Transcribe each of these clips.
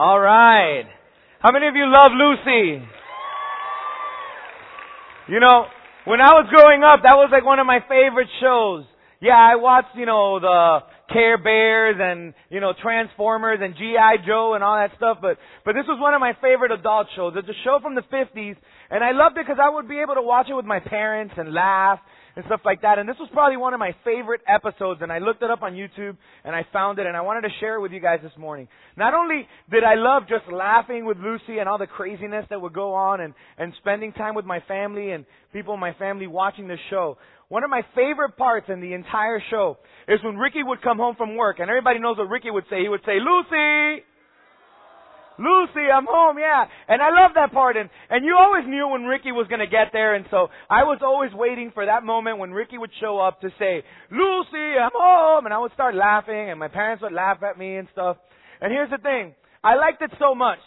All right. How many of you love Lucy? You know, when I was growing up, that was like one of my favorite shows. Yeah, I watched, you know, the Care Bears and, you know, Transformers and G.I. Joe and all that stuff, but, but this was one of my favorite adult shows. It's a show from the 50s, and I loved it because I would be able to watch it with my parents and laugh and stuff like that. And this was probably one of my favorite episodes, and I looked it up on YouTube and I found it, and I wanted to share it with you guys this morning. Not only did I love just laughing with Lucy and all the craziness that would go on, and and spending time with my family and people in my family watching the show. One of my favorite parts in the entire show is when Ricky would come home from work, and everybody knows what Ricky would say. He would say, "Lucy." Lucy, I'm home, yeah. And I love that part. And, and you always knew when Ricky was going to get there. And so I was always waiting for that moment when Ricky would show up to say, Lucy, I'm home. And I would start laughing and my parents would laugh at me and stuff. And here's the thing. I liked it so much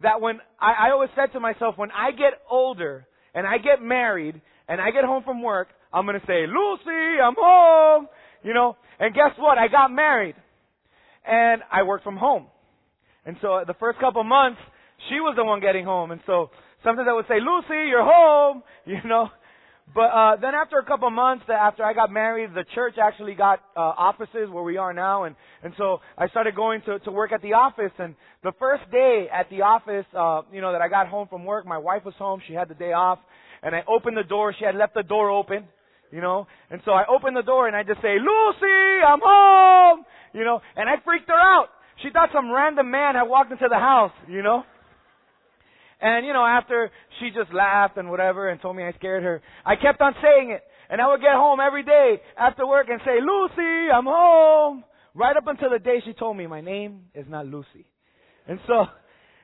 that when I, I always said to myself, when I get older and I get married and I get home from work, I'm going to say, Lucy, I'm home. You know, and guess what? I got married and I worked from home. And so the first couple months, she was the one getting home. And so sometimes I would say, Lucy, you're home, you know. But uh, then after a couple months, after I got married, the church actually got uh, offices where we are now, and and so I started going to to work at the office. And the first day at the office, uh, you know, that I got home from work, my wife was home. She had the day off, and I opened the door. She had left the door open, you know, and so I opened the door and I just say, Lucy, I'm home, you know, and I freaked her out. She thought some random man had walked into the house, you know? And, you know, after she just laughed and whatever and told me I scared her, I kept on saying it. And I would get home every day after work and say, Lucy, I'm home. Right up until the day she told me my name is not Lucy. And so,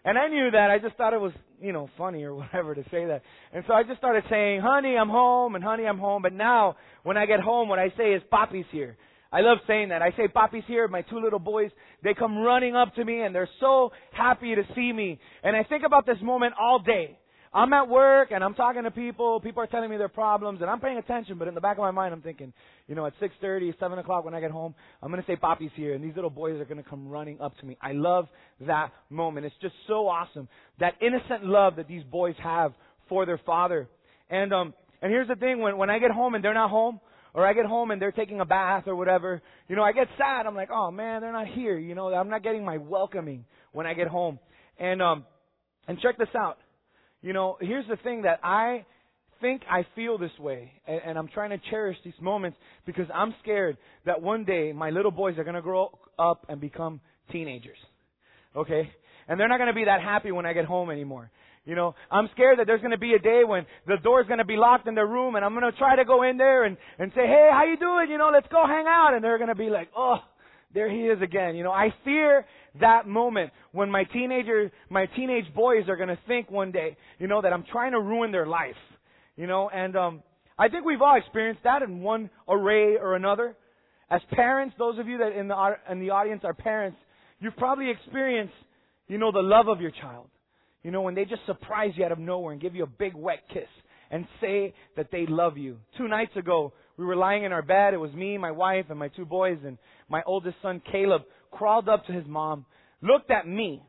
and I knew that. I just thought it was, you know, funny or whatever to say that. And so I just started saying, honey, I'm home and honey, I'm home. But now, when I get home, what I say is, Papi's here. I love saying that. I say, Papi's here. My two little boys, they come running up to me and they're so happy to see me. And I think about this moment all day. I'm at work and I'm talking to people. People are telling me their problems and I'm paying attention. But in the back of my mind, I'm thinking, you know, at 6:30, 7 o'clock when I get home, I'm to say Papi's here, and these little boys are to come running up to me. I love that moment. It's just so awesome that innocent love that these boys have for their father. And um, and here's the thing: when when I get home and they're not home, or I get home and they're taking a bath or whatever, you know, I get sad. I'm like, oh man, they're not here. You know, I'm not getting my welcoming when I get home. And um, and check this out. You know, here's the thing that I think I feel this way, and, and I'm trying to cherish these moments because I'm scared that one day my little boys are going to grow up and become teenagers. Okay? And they're not going to be that happy when I get home anymore. You know, I'm scared that there's going to be a day when the door's going to be locked in their room and I'm going to try to go in there and, and say, hey, how you doing? You know, let's go hang out. And they're going to be like, oh, there he is again. You know, I fear that moment when my teenager, my teenage boys are going to think one day, you know, that I'm trying to ruin their life. You know, and, um, I think we've all experienced that in one array or another. As parents, those of you that in the, in the audience are parents, you've probably experienced, you know, the love of your child. You know, when they just surprise you out of nowhere and give you a big wet kiss and say that they love you. Two nights ago, we were lying in our bed. It was me, my wife, and my two boys, and my oldest son, Caleb, crawled up to his mom, looked at me,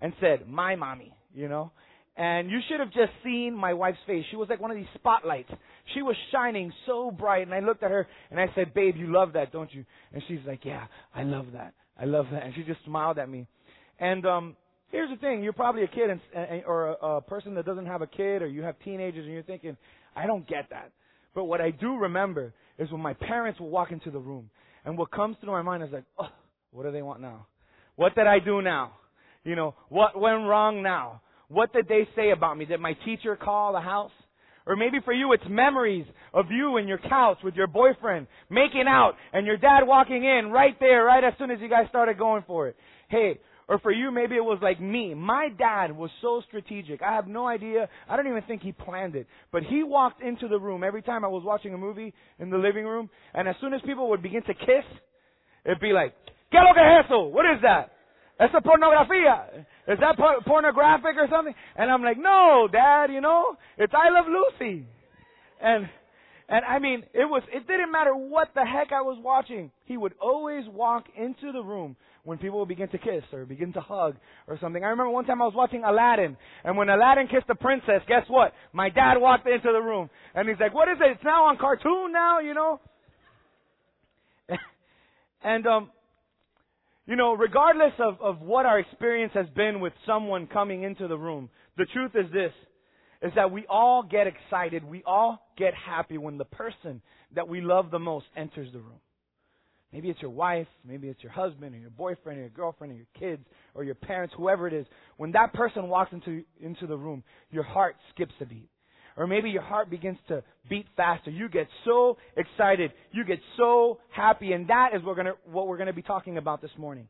and said, My mommy, you know? And you should have just seen my wife's face. She was like one of these spotlights. She was shining so bright. And I looked at her and I said, Babe, you love that, don't you? And she's like, Yeah, I love that. I love that. And she just smiled at me. And um Here's the thing: you're probably a kid, and, or a, a person that doesn't have a kid, or you have teenagers, and you're thinking, "I don't get that." But what I do remember is when my parents will walk into the room, and what comes through my mind is like, "Oh, what do they want now? What did I do now? You know, what went wrong now? What did they say about me? Did my teacher call the house?" Or maybe for you, it's memories of you and your couch with your boyfriend making out and your dad walking in right there, right as soon as you guys started going for it. Hey, or for you, maybe it was like me. My dad was so strategic. I have no idea. I don't even think he planned it. But he walked into the room every time I was watching a movie in the living room. And as soon as people would begin to kiss, it'd be like, ¿Qué lo que es eso? What is that? Esa pornografía. Is that por- pornographic or something? And I'm like, no, dad, you know, it's I Love Lucy. And, and I mean, it was, it didn't matter what the heck I was watching. He would always walk into the room when people would begin to kiss or begin to hug or something. I remember one time I was watching Aladdin, and when Aladdin kissed the princess, guess what? My dad walked into the room, and he's like, "What is it? It's now on cartoon now, you know." and um, you know, regardless of of what our experience has been with someone coming into the room, the truth is this: is that we all get excited, we all get happy when the person that we love the most enters the room. Maybe it's your wife, maybe it's your husband or your boyfriend or your girlfriend or your kids or your parents, whoever it is. When that person walks into, into the room, your heart skips a beat. Or maybe your heart begins to beat faster. You get so excited. You get so happy. And that is what what we're going to be talking about this morning.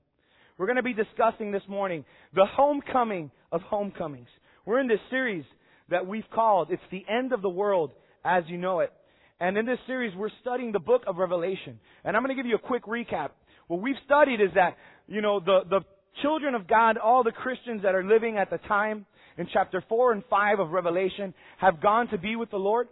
We're going to be discussing this morning the homecoming of homecomings. We're in this series that we've called It's the End of the World as You Know It. And in this series, we're studying the book of Revelation. And I'm going to give you a quick recap. What we've studied is that, you know, the, the children of God, all the Christians that are living at the time in chapter 4 and 5 of Revelation have gone to be with the Lord.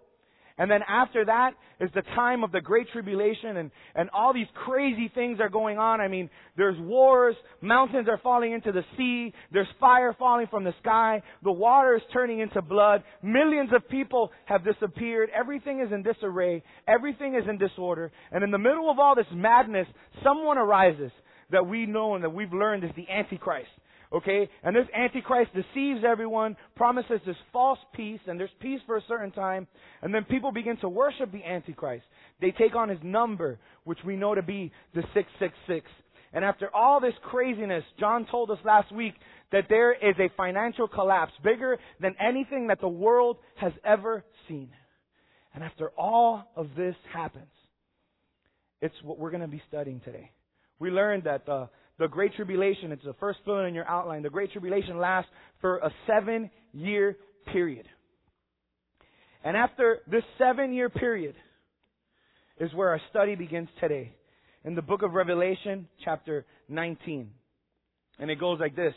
And then after that is the time of the Great Tribulation and, and all these crazy things are going on. I mean, there's wars, mountains are falling into the sea, there's fire falling from the sky, the water is turning into blood, millions of people have disappeared, everything is in disarray, everything is in disorder, and in the middle of all this madness, someone arises that we know and that we've learned is the Antichrist. Okay? And this Antichrist deceives everyone, promises this false peace, and there's peace for a certain time, and then people begin to worship the Antichrist. They take on his number, which we know to be the 666. And after all this craziness, John told us last week that there is a financial collapse bigger than anything that the world has ever seen. And after all of this happens, it's what we're going to be studying today. We learned that the the Great Tribulation, it's the first fill in your outline. The Great Tribulation lasts for a seven year period. And after this seven year period is where our study begins today. In the book of Revelation, chapter 19. And it goes like this.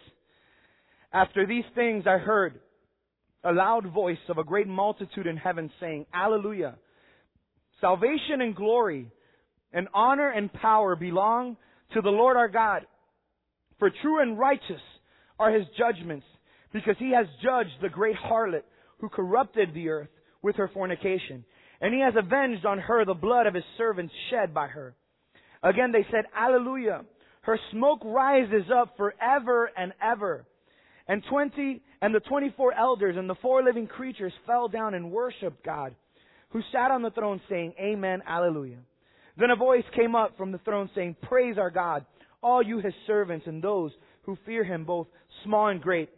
After these things I heard a loud voice of a great multitude in heaven saying, Alleluia. Salvation and glory and honor and power belong to the Lord our God. For true and righteous are his judgments, because he has judged the great harlot who corrupted the earth with her fornication. And he has avenged on her the blood of his servants shed by her. Again they said, Alleluia. Her smoke rises up forever and ever. And twenty, and the twenty-four elders and the four living creatures fell down and worshipped God, who sat on the throne saying, Amen, Alleluia. Then a voice came up from the throne saying, Praise our God, all you his servants and those who fear him, both small and great.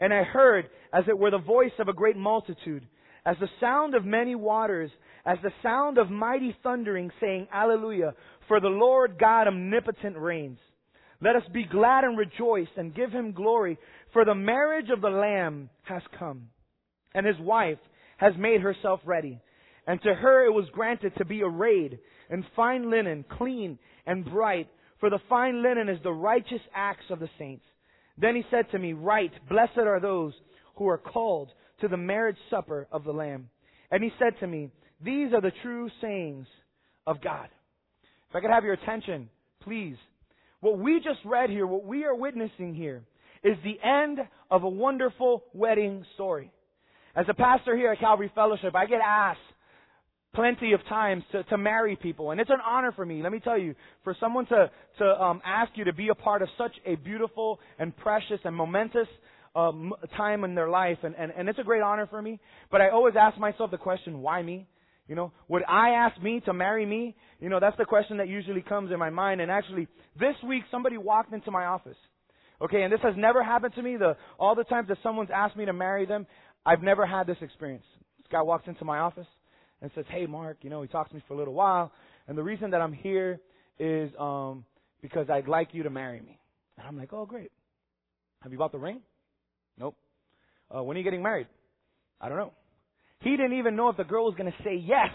And I heard, as it were the voice of a great multitude, as the sound of many waters, as the sound of mighty thundering, saying, Alleluia, for the Lord God omnipotent reigns. Let us be glad and rejoice and give him glory, for the marriage of the Lamb has come, and his wife has made herself ready. And to her it was granted to be arrayed in fine linen, clean and bright, for the fine linen is the righteous acts of the saints. Then he said to me, Write, blessed are those who are called to the marriage supper of the Lamb. And he said to me, These are the true sayings of God. If I could have your attention, please. What we just read here, what we are witnessing here, is the end of a wonderful wedding story. As a pastor here at Calvary Fellowship, I get asked plenty of times to, to marry people. And it's an honor for me, let me tell you, for someone to, to um, ask you to be a part of such a beautiful and precious and momentous um, time in their life. And, and, and it's a great honor for me. But I always ask myself the question, why me? You know, would I ask me to marry me? You know, that's the question that usually comes in my mind. And actually, this week somebody walked into my office. Okay, and this has never happened to me. The all the times that someone's asked me to marry them, I've never had this experience. This guy walks into my office and says, Hey, Mark, you know, he talks to me for a little while, and the reason that I'm here is um, because I'd like you to marry me. And I'm like, Oh, great. Have you bought the ring? Nope. Uh, when are you getting married? I don't know. He didn't even know if the girl was going to say yes.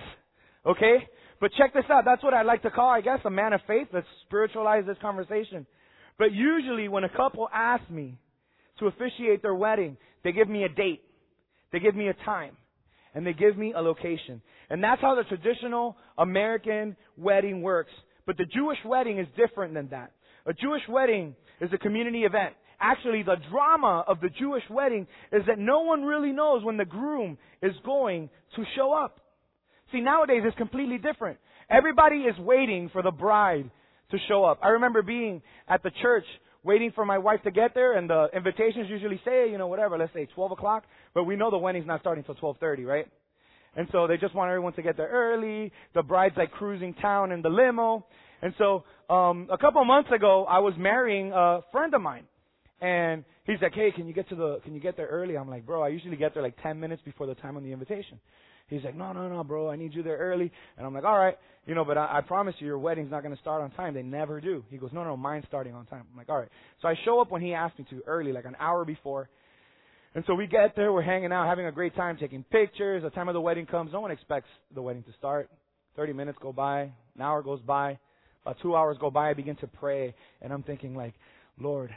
Okay? But check this out. That's what I like to call, I guess, a man of faith. Let's spiritualize this conversation. But usually when a couple asks me to officiate their wedding, they give me a date. They give me a time and they give me a location. And that's how the traditional American wedding works. But the Jewish wedding is different than that. A Jewish wedding is a community event. Actually, the drama of the Jewish wedding is that no one really knows when the groom is going to show up. See, nowadays it's completely different. Everybody is waiting for the bride to show up. I remember being at the church waiting for my wife to get there, and the invitations usually say, you know, whatever, let's say 12 o'clock, but we know the wedding's not starting until 12:30, right? And so they just want everyone to get there early. The bride's like cruising town in the limo. And so, um, a couple months ago, I was marrying a friend of mine. And he's like, hey, can you get to the, can you get there early? I'm like, bro, I usually get there like 10 minutes before the time on the invitation. He's like, no, no, no, bro, I need you there early. And I'm like, all right, you know, but I, I promise you, your wedding's not going to start on time. They never do. He goes, no, no, mine's starting on time. I'm like, all right. So I show up when he asked me to early, like an hour before. And so we get there, we're hanging out, having a great time, taking pictures. The time of the wedding comes. No one expects the wedding to start. 30 minutes go by, an hour goes by, about two hours go by. I begin to pray, and I'm thinking like, Lord,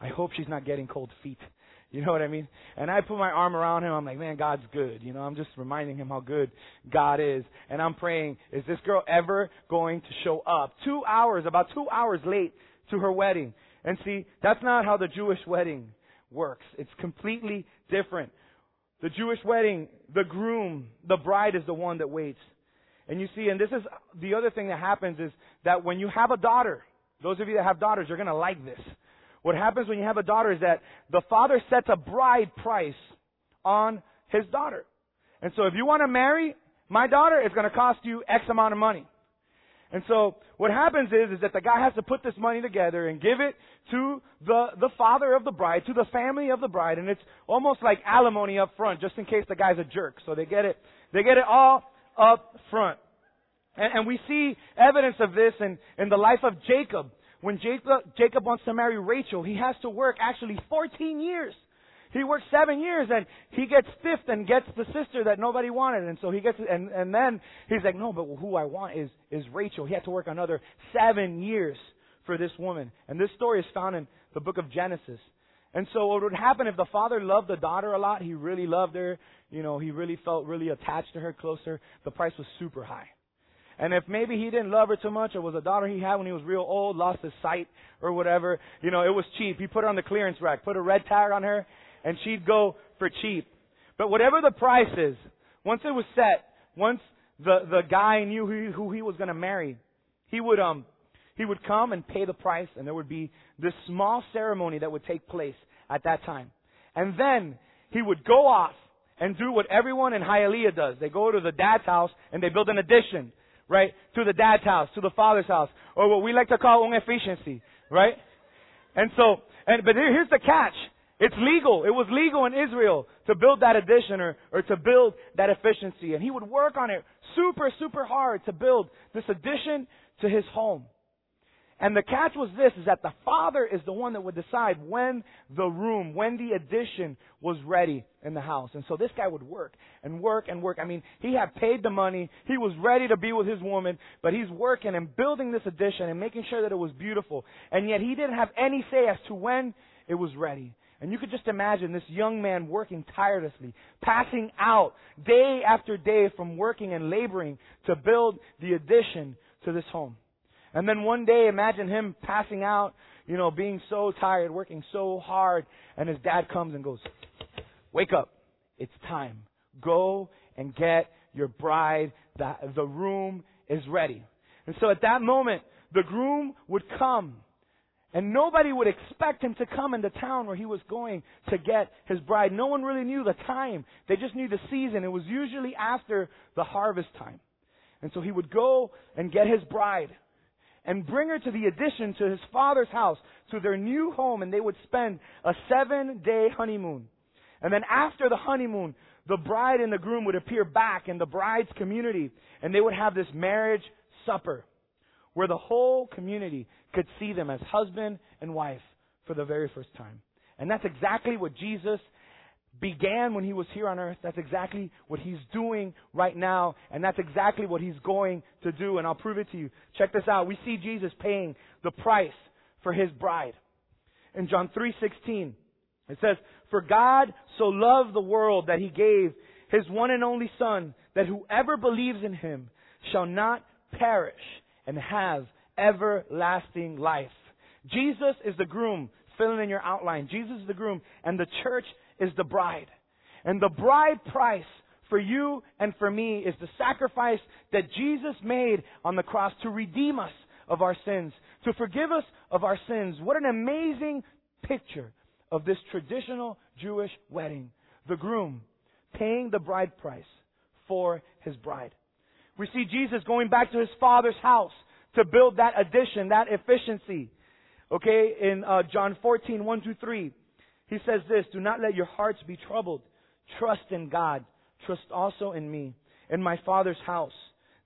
I hope she's not getting cold feet. You know what I mean? And I put my arm around him. I'm like, man, God's good. You know, I'm just reminding him how good God is. And I'm praying, is this girl ever going to show up? Two hours, about two hours late to her wedding. And see, that's not how the Jewish wedding works. It's completely different. The Jewish wedding, the groom, the bride is the one that waits. And you see, and this is the other thing that happens is that when you have a daughter, those of you that have daughters, you're going to like this. What happens when you have a daughter is that the father sets a bride price on his daughter. And so if you want to marry my daughter, it's going to cost you X amount of money. And so what happens is, is that the guy has to put this money together and give it to the, the father of the bride, to the family of the bride, and it's almost like alimony up front, just in case the guy's a jerk. So they get it, they get it all up front. And, and we see evidence of this in, in the life of Jacob. When Jacob, Jacob wants to marry Rachel, he has to work actually 14 years he works seven years and he gets fifth and gets the sister that nobody wanted. And so he gets, and, and then he's like, no, but who I want is, is Rachel. He had to work another seven years for this woman. And this story is found in the book of Genesis. And so what would happen if the father loved the daughter a lot, he really loved her, you know, he really felt really attached to her closer, the price was super high. And if maybe he didn't love her too much or was a daughter he had when he was real old, lost his sight or whatever, you know, it was cheap. He put her on the clearance rack, put a red tag on her, and she'd go for cheap. But whatever the price is, once it was set, once the, the guy knew who, who he was going to marry, he would, um, he would come and pay the price and there would be this small ceremony that would take place at that time. And then he would go off and do what everyone in Hialeah does. They go to the dad's house and they build an addition, right? To the dad's house, to the father's house, or what we like to call un efficiency, right? And so, and, but here's the catch. It's legal. It was legal in Israel to build that addition or, or to build that efficiency. And he would work on it super, super hard to build this addition to his home. And the catch was this, is that the father is the one that would decide when the room, when the addition was ready in the house. And so this guy would work and work and work. I mean, he had paid the money. He was ready to be with his woman, but he's working and building this addition and making sure that it was beautiful. And yet he didn't have any say as to when it was ready. And you could just imagine this young man working tirelessly, passing out day after day from working and laboring to build the addition to this home. And then one day, imagine him passing out, you know, being so tired, working so hard, and his dad comes and goes, Wake up. It's time. Go and get your bride. The, the room is ready. And so at that moment, the groom would come and nobody would expect him to come into town where he was going to get his bride. No one really knew the time. They just knew the season. It was usually after the harvest time. And so he would go and get his bride and bring her to the addition to his father's house, to their new home, and they would spend a seven day honeymoon. And then after the honeymoon, the bride and the groom would appear back in the bride's community, and they would have this marriage supper where the whole community could see them as husband and wife for the very first time. And that's exactly what Jesus began when he was here on earth. That's exactly what he's doing right now. And that's exactly what he's going to do. And I'll prove it to you. Check this out. We see Jesus paying the price for his bride. In John 3:16, it says, "For God so loved the world that he gave his one and only son that whoever believes in him shall not perish and have everlasting life. Jesus is the groom, filling in your outline. Jesus is the groom, and the church is the bride. And the bride price for you and for me is the sacrifice that Jesus made on the cross to redeem us of our sins, to forgive us of our sins. What an amazing picture of this traditional Jewish wedding. The groom paying the bride price for his bride. We see Jesus going back to his father's house to build that addition, that efficiency. Okay, in uh, John 14, 1 through 3, he says this, Do not let your hearts be troubled. Trust in God. Trust also in me. In my Father's house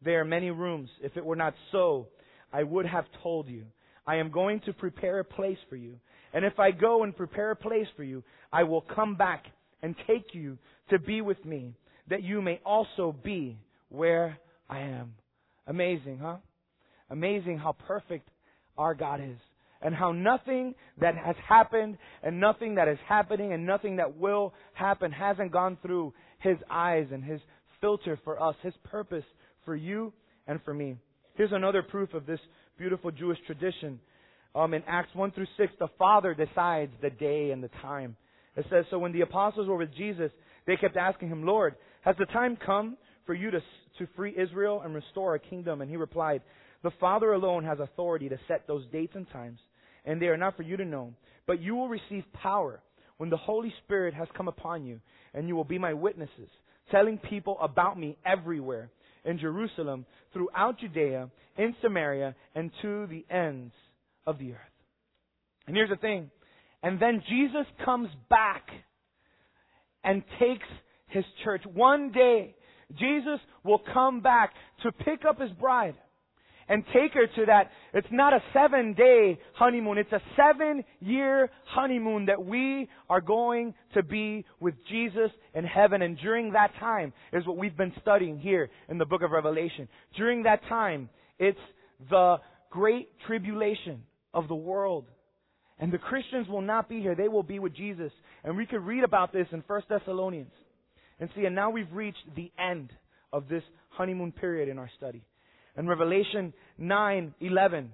there are many rooms. If it were not so, I would have told you. I am going to prepare a place for you. And if I go and prepare a place for you, I will come back and take you to be with me, that you may also be where I am. Amazing, huh? Amazing how perfect our God is. And how nothing that has happened and nothing that is happening and nothing that will happen hasn't gone through His eyes and His filter for us, His purpose for you and for me. Here's another proof of this beautiful Jewish tradition. Um, in Acts 1 through 6, the Father decides the day and the time. It says, So when the apostles were with Jesus, they kept asking him, Lord, has the time come for you to, to free Israel and restore a kingdom? And he replied, The Father alone has authority to set those dates and times, and they are not for you to know. But you will receive power when the Holy Spirit has come upon you, and you will be my witnesses, telling people about me everywhere in Jerusalem, throughout Judea, in Samaria, and to the ends of the earth. And here's the thing. And then Jesus comes back and takes his church. One day, Jesus will come back to pick up his bride and take her to that. It's not a seven day honeymoon. It's a seven year honeymoon that we are going to be with Jesus in heaven. And during that time is what we've been studying here in the book of Revelation. During that time, it's the great tribulation of the world. And the Christians will not be here. They will be with Jesus. And we could read about this in 1 Thessalonians. And see, and now we've reached the end of this honeymoon period in our study. And Revelation 9:11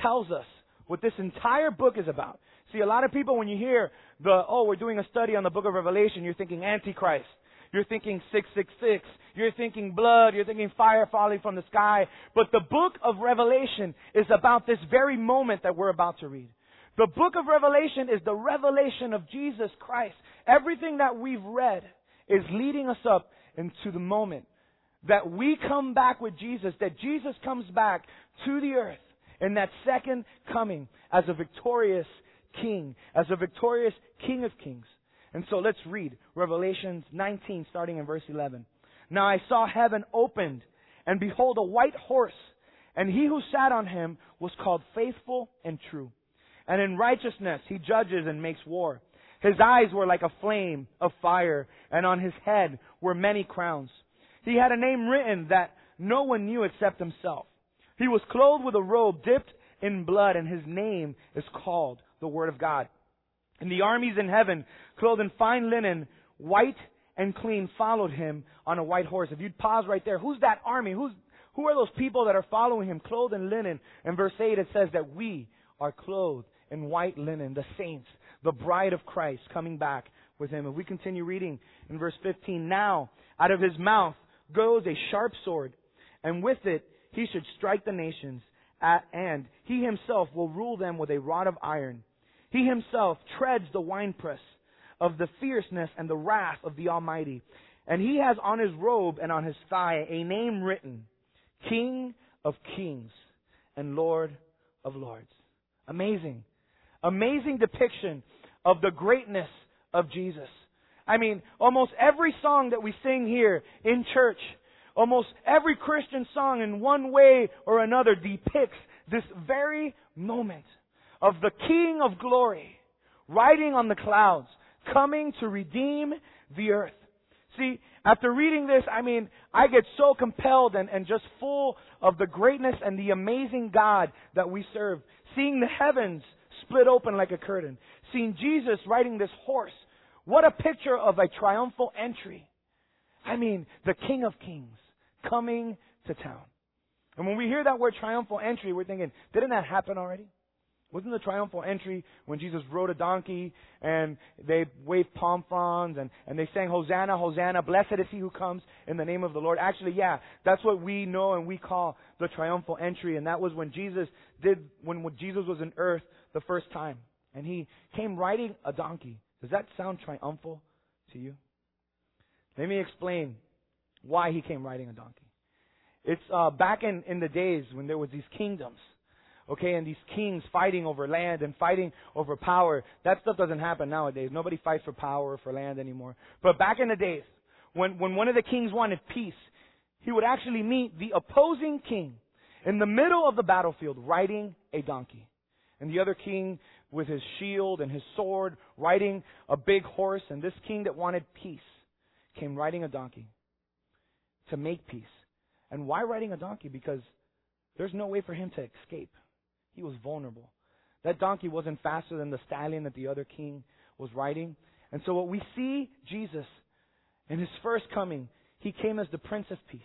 tells us what this entire book is about. See, a lot of people when you hear the oh, we're doing a study on the book of Revelation, you're thinking Antichrist. You're thinking 666. You're thinking blood. You're thinking fire falling from the sky. But the book of Revelation is about this very moment that we're about to read. The book of Revelation is the revelation of Jesus Christ. Everything that we've read is leading us up into the moment that we come back with Jesus, that Jesus comes back to the earth in that second coming as a victorious king, as a victorious king of kings. And so let's read Revelations 19 starting in verse 11. Now I saw heaven opened and behold a white horse and he who sat on him was called faithful and true and in righteousness he judges and makes war. His eyes were like a flame of fire, and on his head were many crowns. He had a name written that no one knew except himself. He was clothed with a robe dipped in blood, and his name is called the Word of God. And the armies in heaven, clothed in fine linen, white and clean, followed him on a white horse. If you'd pause right there, who's that army? Who's, who are those people that are following him, clothed in linen? In verse 8 it says that we are clothed in white linen, the saints, the bride of Christ coming back with him. If we continue reading in verse 15, now out of his mouth goes a sharp sword, and with it he should strike the nations, at, and he himself will rule them with a rod of iron. He himself treads the winepress of the fierceness and the wrath of the Almighty. And he has on his robe and on his thigh a name written, King of Kings and Lord of Lords. Amazing amazing depiction of the greatness of Jesus. I mean, almost every song that we sing here in church, almost every Christian song in one way or another depicts this very moment of the King of glory riding on the clouds, coming to redeem the earth. See, after reading this, I mean, I get so compelled and, and just full of the greatness and the amazing God that we serve. Seeing the heavens split open like a curtain. Seeing Jesus riding this horse. What a picture of a triumphal entry. I mean, the King of Kings coming to town. And when we hear that word triumphal entry, we're thinking, didn't that happen already? Wasn't the triumphal entry when Jesus rode a donkey and they waved palm fronds and, and they sang Hosanna, Hosanna, blessed is he who comes in the name of the Lord? Actually, yeah, that's what we know and we call the triumphal entry. And that was when Jesus did, when, when Jesus was in earth the first time. And he came riding a donkey. Does that sound triumphal to you? Let me explain why he came riding a donkey. It's uh, back in, in the days when there was these kingdoms Okay, and these kings fighting over land and fighting over power. That stuff doesn't happen nowadays. Nobody fights for power or for land anymore. But back in the days, when, when one of the kings wanted peace, he would actually meet the opposing king in the middle of the battlefield riding a donkey. And the other king with his shield and his sword riding a big horse. And this king that wanted peace came riding a donkey to make peace. And why riding a donkey? Because there's no way for him to escape. He was vulnerable. That donkey wasn't faster than the stallion that the other king was riding. And so what we see Jesus in his first coming, he came as the Prince of Peace.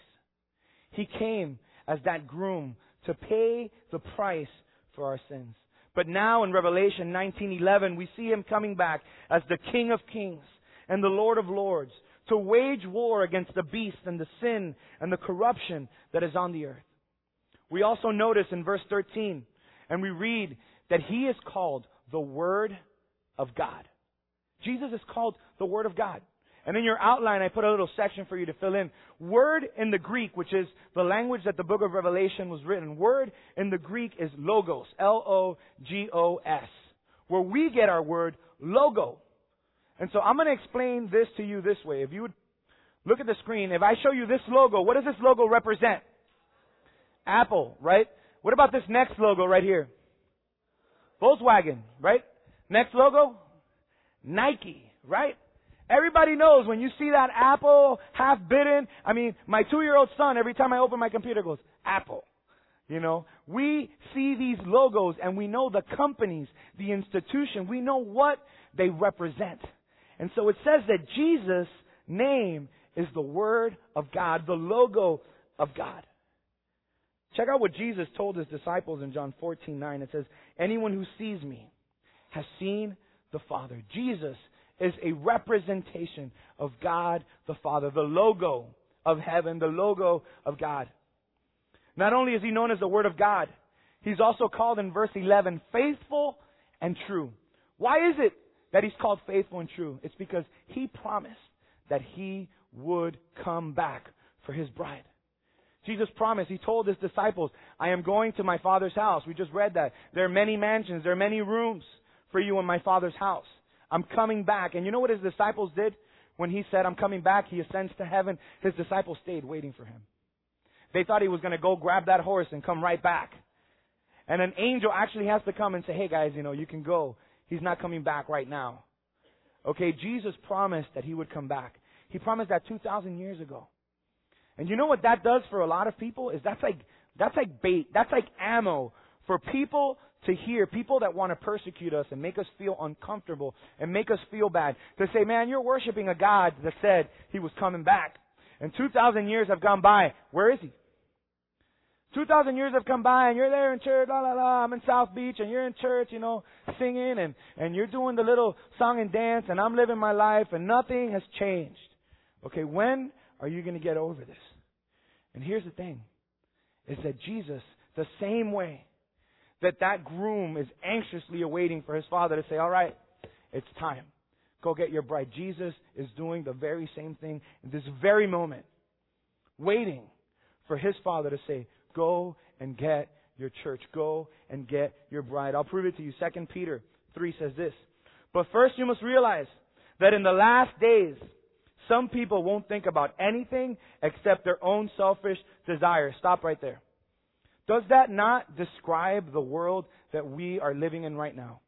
He came as that groom to pay the price for our sins. But now in Revelation 19:11, we see him coming back as the King of Kings and the Lord of Lords to wage war against the beast and the sin and the corruption that is on the earth. We also notice in verse 13 and we read that he is called the Word of God. Jesus is called the Word of God. And in your outline, I put a little section for you to fill in. Word in the Greek, which is the language that the book of Revelation was written, word in the Greek is logos, L-O-G-O-S, where we get our word logo. And so I'm going to explain this to you this way. If you would look at the screen, if I show you this logo, what does this logo represent? Apple, right? What about this next logo right here? Volkswagen, right? Next logo? Nike, right? Everybody knows when you see that Apple half bitten. I mean, my two year old son, every time I open my computer, goes, Apple. You know, we see these logos and we know the companies, the institution, we know what they represent. And so it says that Jesus' name is the Word of God, the logo of God. Check out what Jesus told his disciples in John 14, 9. It says, Anyone who sees me has seen the Father. Jesus is a representation of God the Father, the logo of heaven, the logo of God. Not only is he known as the Word of God, he's also called in verse 11 faithful and true. Why is it that he's called faithful and true? It's because he promised that he would come back for his bride. Jesus promised, He told His disciples, I am going to my Father's house. We just read that. There are many mansions, there are many rooms for you in my Father's house. I'm coming back. And you know what His disciples did? When He said, I'm coming back, He ascends to heaven. His disciples stayed waiting for Him. They thought He was going to go grab that horse and come right back. And an angel actually has to come and say, hey guys, you know, you can go. He's not coming back right now. Okay, Jesus promised that He would come back. He promised that 2,000 years ago. And you know what that does for a lot of people is that's like that's like bait. That's like ammo for people to hear, people that want to persecute us and make us feel uncomfortable and make us feel bad. To say, man, you're worshiping a God that said he was coming back. And 2,000 years have gone by. Where is he? 2,000 years have come by and you're there in church, la la la, I'm in South Beach and you're in church, you know, singing and, and you're doing the little song and dance and I'm living my life and nothing has changed. Okay, when are you going to get over this? And here's the thing is that Jesus, the same way that that groom is anxiously awaiting for his father to say, All right, it's time. Go get your bride. Jesus is doing the very same thing in this very moment, waiting for his father to say, Go and get your church. Go and get your bride. I'll prove it to you. 2 Peter 3 says this. But first you must realize that in the last days, some people won't think about anything except their own selfish desires. Stop right there. Does that not describe the world that we are living in right now?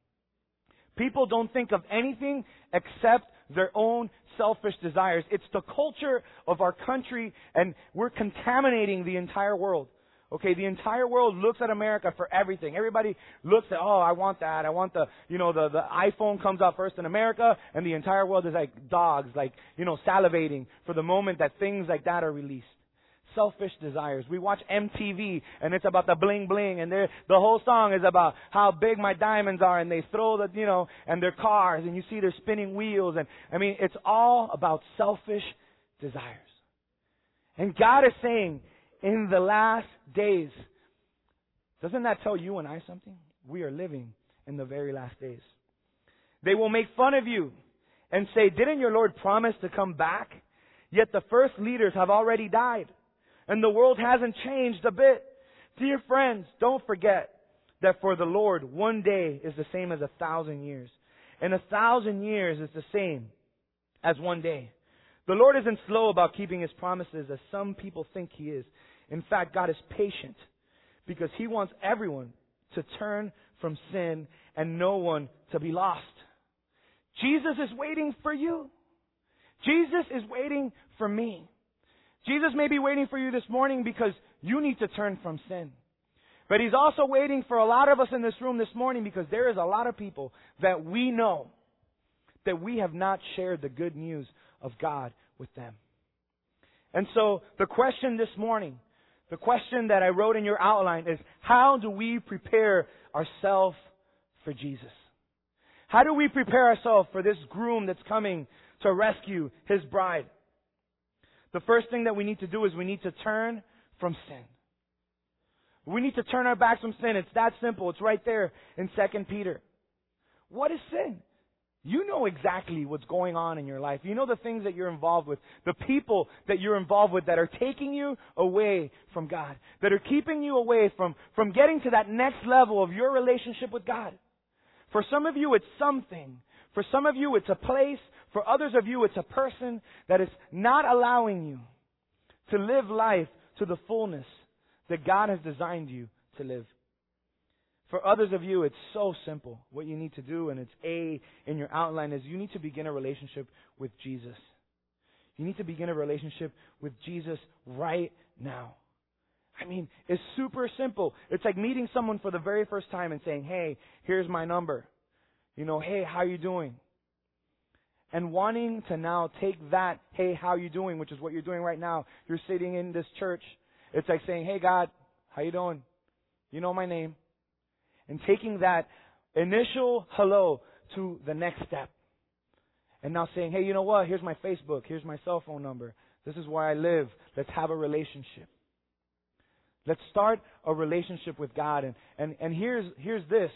People don't think of anything except their own selfish desires. It's the culture of our country and we're contaminating the entire world. Okay, the entire world looks at America for everything. Everybody looks at, oh, I want that. I want the, you know, the, the iPhone comes out first in America, and the entire world is like dogs, like, you know, salivating for the moment that things like that are released. Selfish desires. We watch MTV and it's about the bling bling and the whole song is about how big my diamonds are and they throw the, you know, and their cars and you see their spinning wheels and, I mean, it's all about selfish desires. And God is saying, in the last days, doesn't that tell you and I something? We are living in the very last days. They will make fun of you and say, didn't your Lord promise to come back? Yet the first leaders have already died and the world hasn't changed a bit. Dear friends, don't forget that for the Lord, one day is the same as a thousand years. And a thousand years is the same as one day. The Lord isn't slow about keeping His promises as some people think He is. In fact, God is patient because He wants everyone to turn from sin and no one to be lost. Jesus is waiting for you. Jesus is waiting for me. Jesus may be waiting for you this morning because you need to turn from sin. But He's also waiting for a lot of us in this room this morning because there is a lot of people that we know that we have not shared the good news of God with them. And so the question this morning, the question that I wrote in your outline is how do we prepare ourselves for Jesus? How do we prepare ourselves for this groom that's coming to rescue his bride? The first thing that we need to do is we need to turn from sin. We need to turn our backs from sin. It's that simple. It's right there in 2 Peter. What is sin? You know exactly what's going on in your life. You know the things that you're involved with, the people that you're involved with that are taking you away from God, that are keeping you away from, from getting to that next level of your relationship with God. For some of you, it's something. For some of you, it's a place. For others of you, it's a person that is not allowing you to live life to the fullness that God has designed you to live. For others of you, it's so simple. What you need to do, and it's A in your outline, is you need to begin a relationship with Jesus. You need to begin a relationship with Jesus right now. I mean, it's super simple. It's like meeting someone for the very first time and saying, "Hey, here's my number." You know, "Hey, how you doing?" and wanting to now take that, hey, how you doing, which is what you're doing right now. You're sitting in this church. It's like saying, hey, God, how you doing? You know my name. And taking that initial hello to the next step. And now saying, hey, you know what? Here's my Facebook. Here's my cell phone number. This is where I live. Let's have a relationship. Let's start a relationship with God. And, and, and here's, here's this.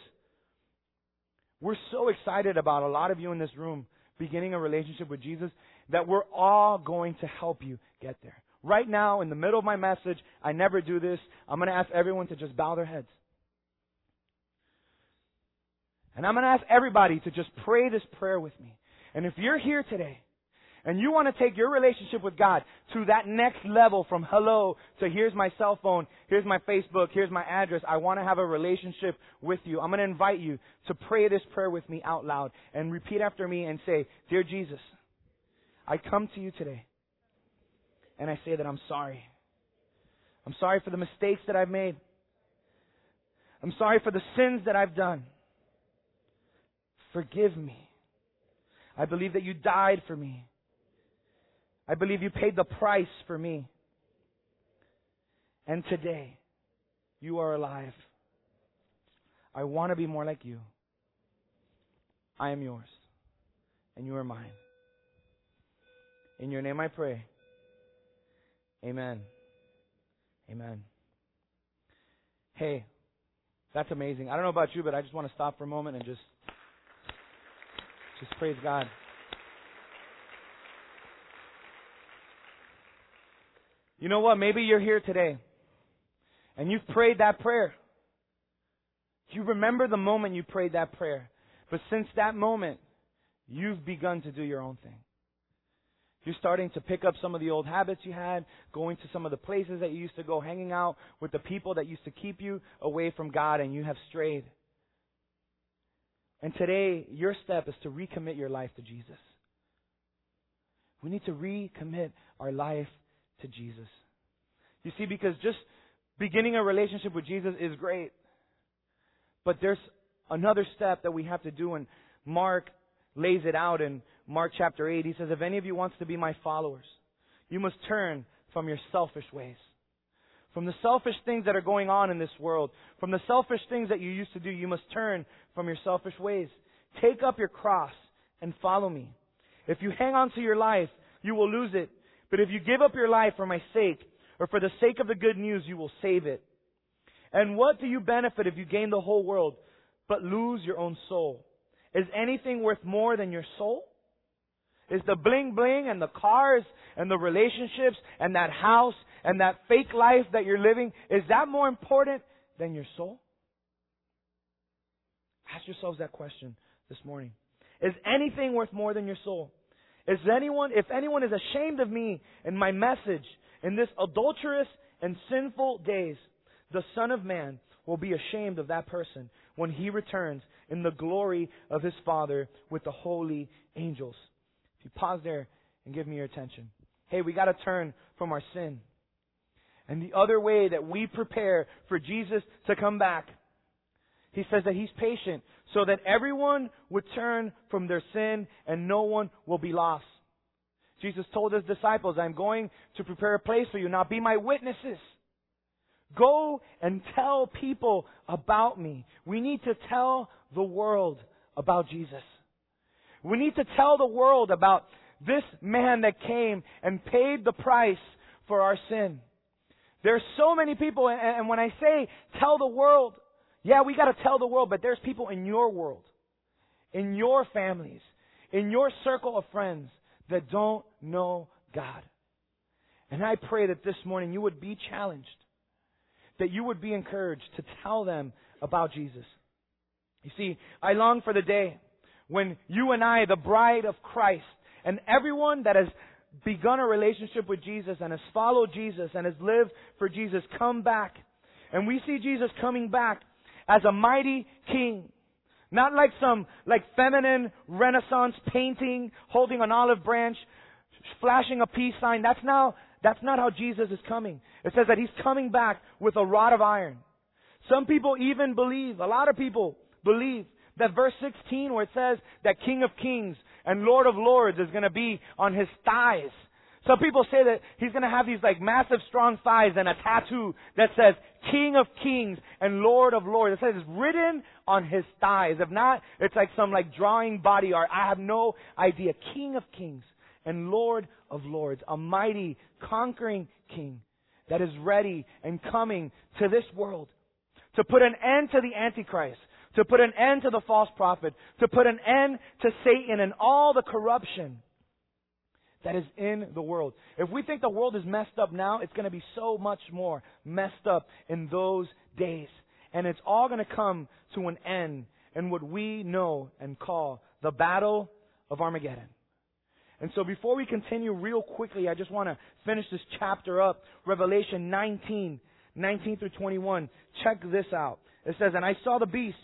We're so excited about a lot of you in this room beginning a relationship with Jesus, that we're all going to help you get there. Right now, in the middle of my message, I never do this. I'm going to ask everyone to just bow their heads. And I'm going to ask everybody to just pray this prayer with me. And if you're here today and you want to take your relationship with God to that next level from hello to here's my cell phone, here's my Facebook, here's my address, I want to have a relationship with you. I'm going to invite you to pray this prayer with me out loud and repeat after me and say, Dear Jesus, I come to you today and I say that I'm sorry. I'm sorry for the mistakes that I've made. I'm sorry for the sins that I've done. Forgive me. I believe that you died for me. I believe you paid the price for me. And today, you are alive. I want to be more like you. I am yours, and you are mine. In your name I pray. Amen. Amen. Hey, that's amazing. I don't know about you, but I just want to stop for a moment and just just praise God. You know what? Maybe you're here today and you've prayed that prayer. You remember the moment you prayed that prayer. But since that moment, you've begun to do your own thing. You're starting to pick up some of the old habits you had, going to some of the places that you used to go, hanging out with the people that used to keep you away from God, and you have strayed. And today, your step is to recommit your life to Jesus. We need to recommit our life to Jesus. You see, because just beginning a relationship with Jesus is great. But there's another step that we have to do, and Mark lays it out in Mark chapter 8. He says, If any of you wants to be my followers, you must turn from your selfish ways. From the selfish things that are going on in this world. From the selfish things that you used to do, you must turn from your selfish ways. Take up your cross and follow me. If you hang on to your life, you will lose it. But if you give up your life for my sake, or for the sake of the good news, you will save it. And what do you benefit if you gain the whole world, but lose your own soul? Is anything worth more than your soul? Is the bling bling and the cars and the relationships and that house and that fake life that you're living, is that more important than your soul? Ask yourselves that question this morning. Is anything worth more than your soul? Is anyone, if anyone is ashamed of me and my message in this adulterous and sinful days, the Son of Man will be ashamed of that person when he returns in the glory of his Father with the holy angels. If you pause there and give me your attention. Hey, we gotta turn from our sin. And the other way that we prepare for Jesus to come back, he says that he's patient so that everyone would turn from their sin and no one will be lost. Jesus told his disciples, I'm going to prepare a place for you. Now be my witnesses. Go and tell people about me. We need to tell the world about Jesus. We need to tell the world about this man that came and paid the price for our sin. There's so many people, and when I say tell the world, yeah, we gotta tell the world, but there's people in your world, in your families, in your circle of friends that don't know God. And I pray that this morning you would be challenged, that you would be encouraged to tell them about Jesus. You see, I long for the day when you and I, the bride of Christ, and everyone that has begun a relationship with Jesus and has followed Jesus and has lived for Jesus come back. And we see Jesus coming back as a mighty king. Not like some, like feminine renaissance painting, holding an olive branch, flashing a peace sign. That's now, that's not how Jesus is coming. It says that he's coming back with a rod of iron. Some people even believe, a lot of people believe that verse 16 where it says that King of Kings and Lord of Lords is going to be on his thighs. Some people say that he's going to have these like massive strong thighs and a tattoo that says King of Kings and Lord of Lords. It says it's written on his thighs. If not, it's like some like drawing body art. I have no idea. King of Kings and Lord of Lords. A mighty, conquering King that is ready and coming to this world to put an end to the Antichrist, to put an end to the false prophet, to put an end to Satan and all the corruption that is in the world. If we think the world is messed up now, it's going to be so much more messed up in those days. And it's all going to come to an end in what we know and call the battle of Armageddon. And so before we continue real quickly, I just want to finish this chapter up. Revelation 19, 19 through 21. Check this out. It says, And I saw the beast,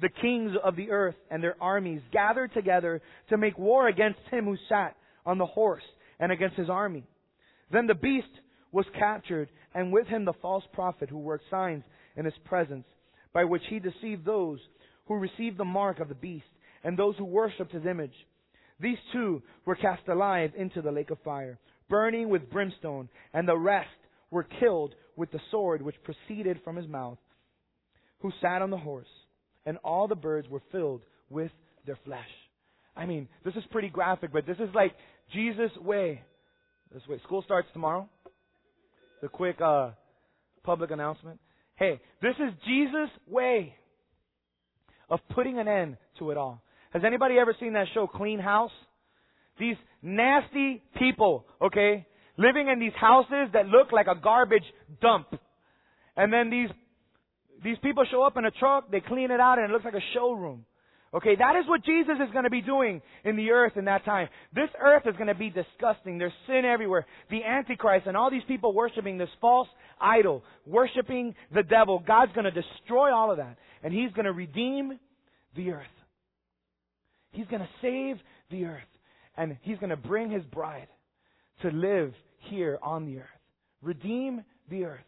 the kings of the earth and their armies gathered together to make war against him who sat on the horse and against his army. Then the beast was captured, and with him the false prophet who worked signs in his presence, by which he deceived those who received the mark of the beast and those who worshipped his image. These two were cast alive into the lake of fire, burning with brimstone, and the rest were killed with the sword which proceeded from his mouth, who sat on the horse, and all the birds were filled with their flesh. I mean, this is pretty graphic, but this is like Jesus' way. This way. School starts tomorrow. The quick uh, public announcement. Hey, this is Jesus' way of putting an end to it all. Has anybody ever seen that show, Clean House? These nasty people, okay, living in these houses that look like a garbage dump. And then these, these people show up in a truck, they clean it out, and it looks like a showroom. Okay, that is what Jesus is going to be doing in the earth in that time. This earth is going to be disgusting. There's sin everywhere. The Antichrist and all these people worshiping this false idol, worshiping the devil. God's going to destroy all of that. And He's going to redeem the earth. He's going to save the earth. And He's going to bring His bride to live here on the earth. Redeem the earth.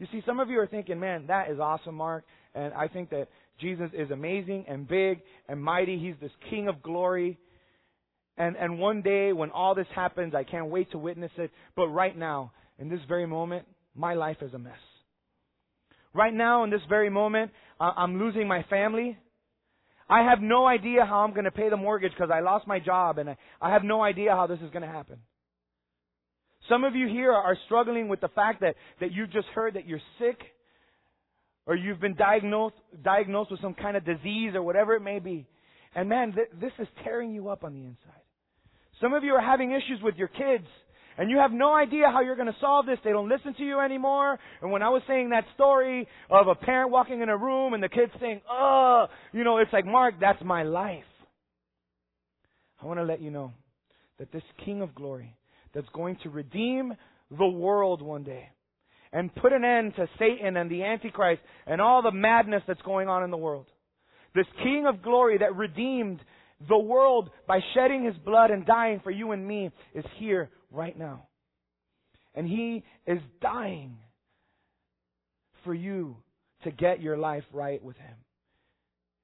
You see, some of you are thinking, man, that is awesome, Mark. And I think that Jesus is amazing and big and mighty. He's this King of glory. And, and one day when all this happens, I can't wait to witness it. But right now, in this very moment, my life is a mess. Right now, in this very moment, I'm losing my family. I have no idea how I'm going to pay the mortgage because I lost my job and I I have no idea how this is going to happen. Some of you here are struggling with the fact that, that you've just heard that you're sick or you've been diagnosed, diagnosed with some kind of disease or whatever it may be. And man, th- this is tearing you up on the inside. Some of you are having issues with your kids. And you have no idea how you're going to solve this. They don't listen to you anymore. And when I was saying that story of a parent walking in a room and the kids saying, oh, you know, it's like, Mark, that's my life. I want to let you know that this King of glory that's going to redeem the world one day and put an end to Satan and the Antichrist and all the madness that's going on in the world. This King of glory that redeemed the world by shedding his blood and dying for you and me is here right now. And he is dying for you to get your life right with him.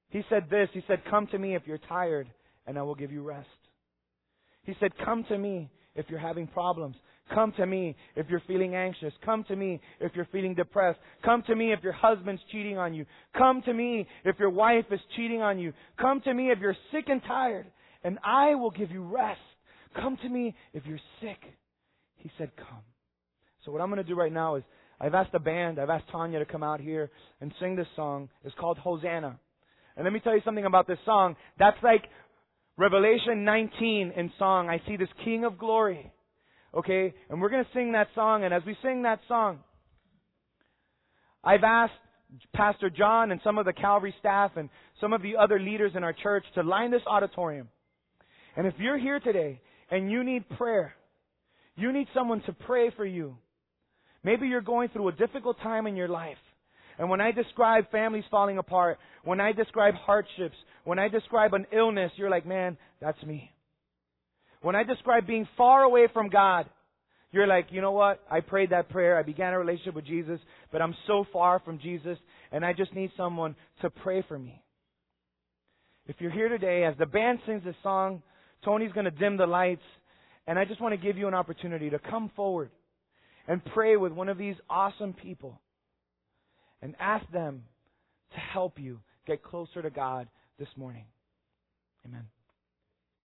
He said this, he said, come to me if you're tired and I will give you rest. He said, come to me if you're having problems. Come to me if you're feeling anxious. Come to me if you're feeling depressed. Come to me if your husband's cheating on you. Come to me if your wife is cheating on you. Come to me if you're sick and tired, and I will give you rest. Come to me if you're sick. He said, Come. So, what I'm going to do right now is I've asked the band, I've asked Tanya to come out here and sing this song. It's called Hosanna. And let me tell you something about this song. That's like Revelation 19 in song. I see this King of glory. Okay? And we're going to sing that song. And as we sing that song, I've asked Pastor John and some of the Calvary staff and some of the other leaders in our church to line this auditorium. And if you're here today and you need prayer, you need someone to pray for you. Maybe you're going through a difficult time in your life. And when I describe families falling apart, when I describe hardships, when I describe an illness, you're like, man, that's me. When I describe being far away from God, you're like, you know what? I prayed that prayer. I began a relationship with Jesus, but I'm so far from Jesus, and I just need someone to pray for me. If you're here today, as the band sings this song, Tony's going to dim the lights, and I just want to give you an opportunity to come forward and pray with one of these awesome people and ask them to help you get closer to God this morning. Amen.